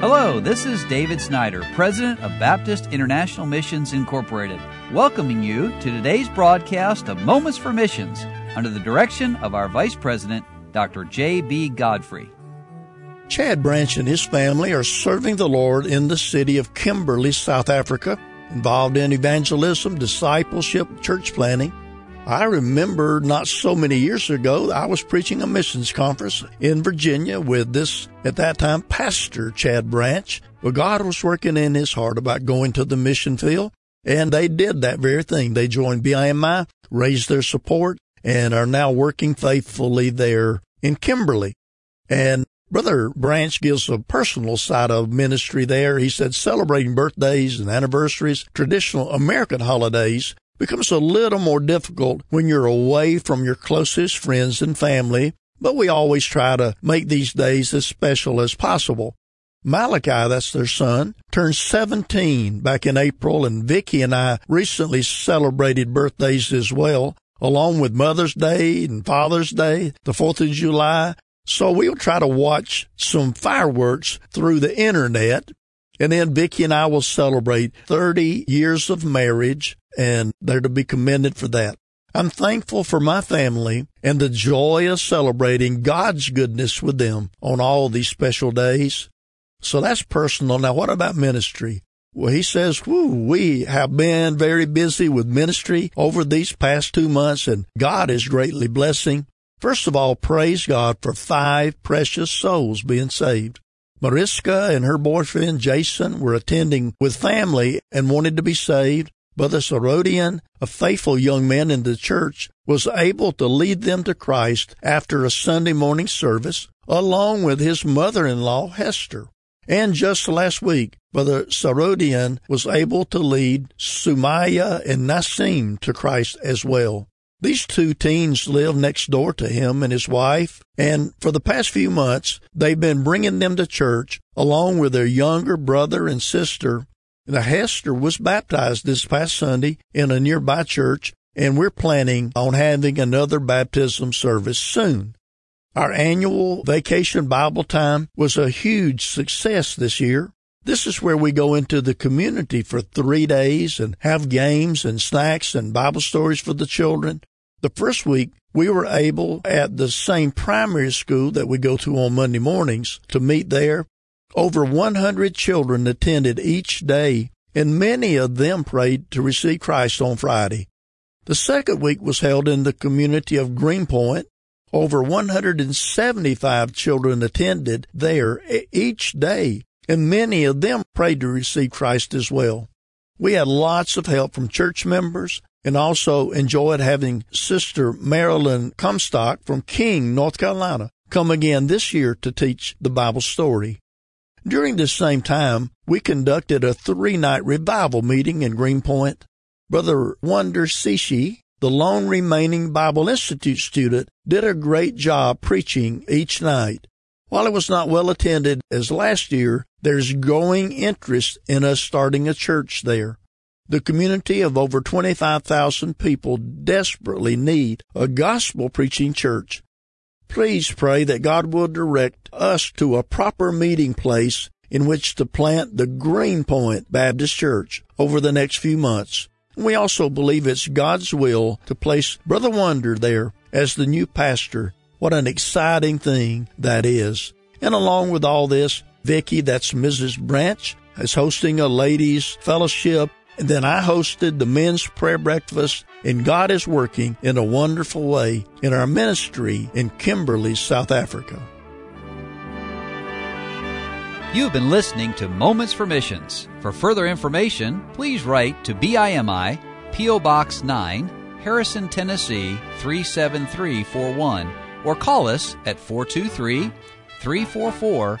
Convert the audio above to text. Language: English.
Hello, this is David Snyder, President of Baptist International Missions Incorporated, welcoming you to today's broadcast of Moments for Missions under the direction of our Vice President, Dr. J.B. Godfrey. Chad Branch and his family are serving the Lord in the city of Kimberley, South Africa, involved in evangelism, discipleship, church planting. I remember not so many years ago, I was preaching a missions conference in Virginia with this, at that time, Pastor Chad Branch. Well, God was working in his heart about going to the mission field, and they did that very thing. They joined BIMI, raised their support, and are now working faithfully there in Kimberley. And Brother Branch gives a personal side of ministry there. He said celebrating birthdays and anniversaries, traditional American holidays, becomes a little more difficult when you're away from your closest friends and family, but we always try to make these days as special as possible. Malachi, that's their son, turned 17 back in April, and Vicky and I recently celebrated birthdays as well, along with Mother's Day and Father's Day, the 4th of July. So we'll try to watch some fireworks through the internet and then Vicky and I will celebrate 30 years of marriage and they're to be commended for that. I'm thankful for my family and the joy of celebrating God's goodness with them on all these special days. So that's personal. Now, what about ministry? Well, he says, we have been very busy with ministry over these past two months, and God is greatly blessing. First of all, praise God for five precious souls being saved. Mariska and her boyfriend Jason were attending with family and wanted to be saved. Brother Sorodian, a faithful young man in the church, was able to lead them to Christ after a Sunday morning service, along with his mother-in-law Hester. And just last week, Brother Sorodian was able to lead Sumaya and Nassim to Christ as well. These two teens live next door to him and his wife, and for the past few months, they've been bringing them to church along with their younger brother and sister. Now, Hester was baptized this past Sunday in a nearby church, and we're planning on having another baptism service soon. Our annual vacation Bible time was a huge success this year. This is where we go into the community for three days and have games and snacks and Bible stories for the children. The first week, we were able at the same primary school that we go to on Monday mornings to meet there. Over 100 children attended each day, and many of them prayed to receive Christ on Friday. The second week was held in the community of Greenpoint. Over 175 children attended there each day, and many of them prayed to receive Christ as well. We had lots of help from church members and also enjoyed having Sister Marilyn Comstock from King, North Carolina, come again this year to teach the Bible story. During this same time, we conducted a three night revival meeting in Greenpoint. Brother Wonder Sishi, the lone remaining Bible Institute student, did a great job preaching each night. While it was not well attended as last year, there's growing interest in us starting a church there. The community of over 25,000 people desperately need a gospel preaching church. Please pray that God will direct us to a proper meeting place in which to plant the Greenpoint Baptist Church over the next few months. We also believe it's God's will to place Brother Wonder there as the new pastor. What an exciting thing that is. And along with all this, Vicky, that's Mrs. Branch, is hosting a ladies fellowship and then I hosted the men's prayer breakfast, and God is working in a wonderful way in our ministry in Kimberley, South Africa. You've been listening to Moments for Missions. For further information, please write to BIMI, P.O. Box 9, Harrison, Tennessee 37341, or call us at 423 344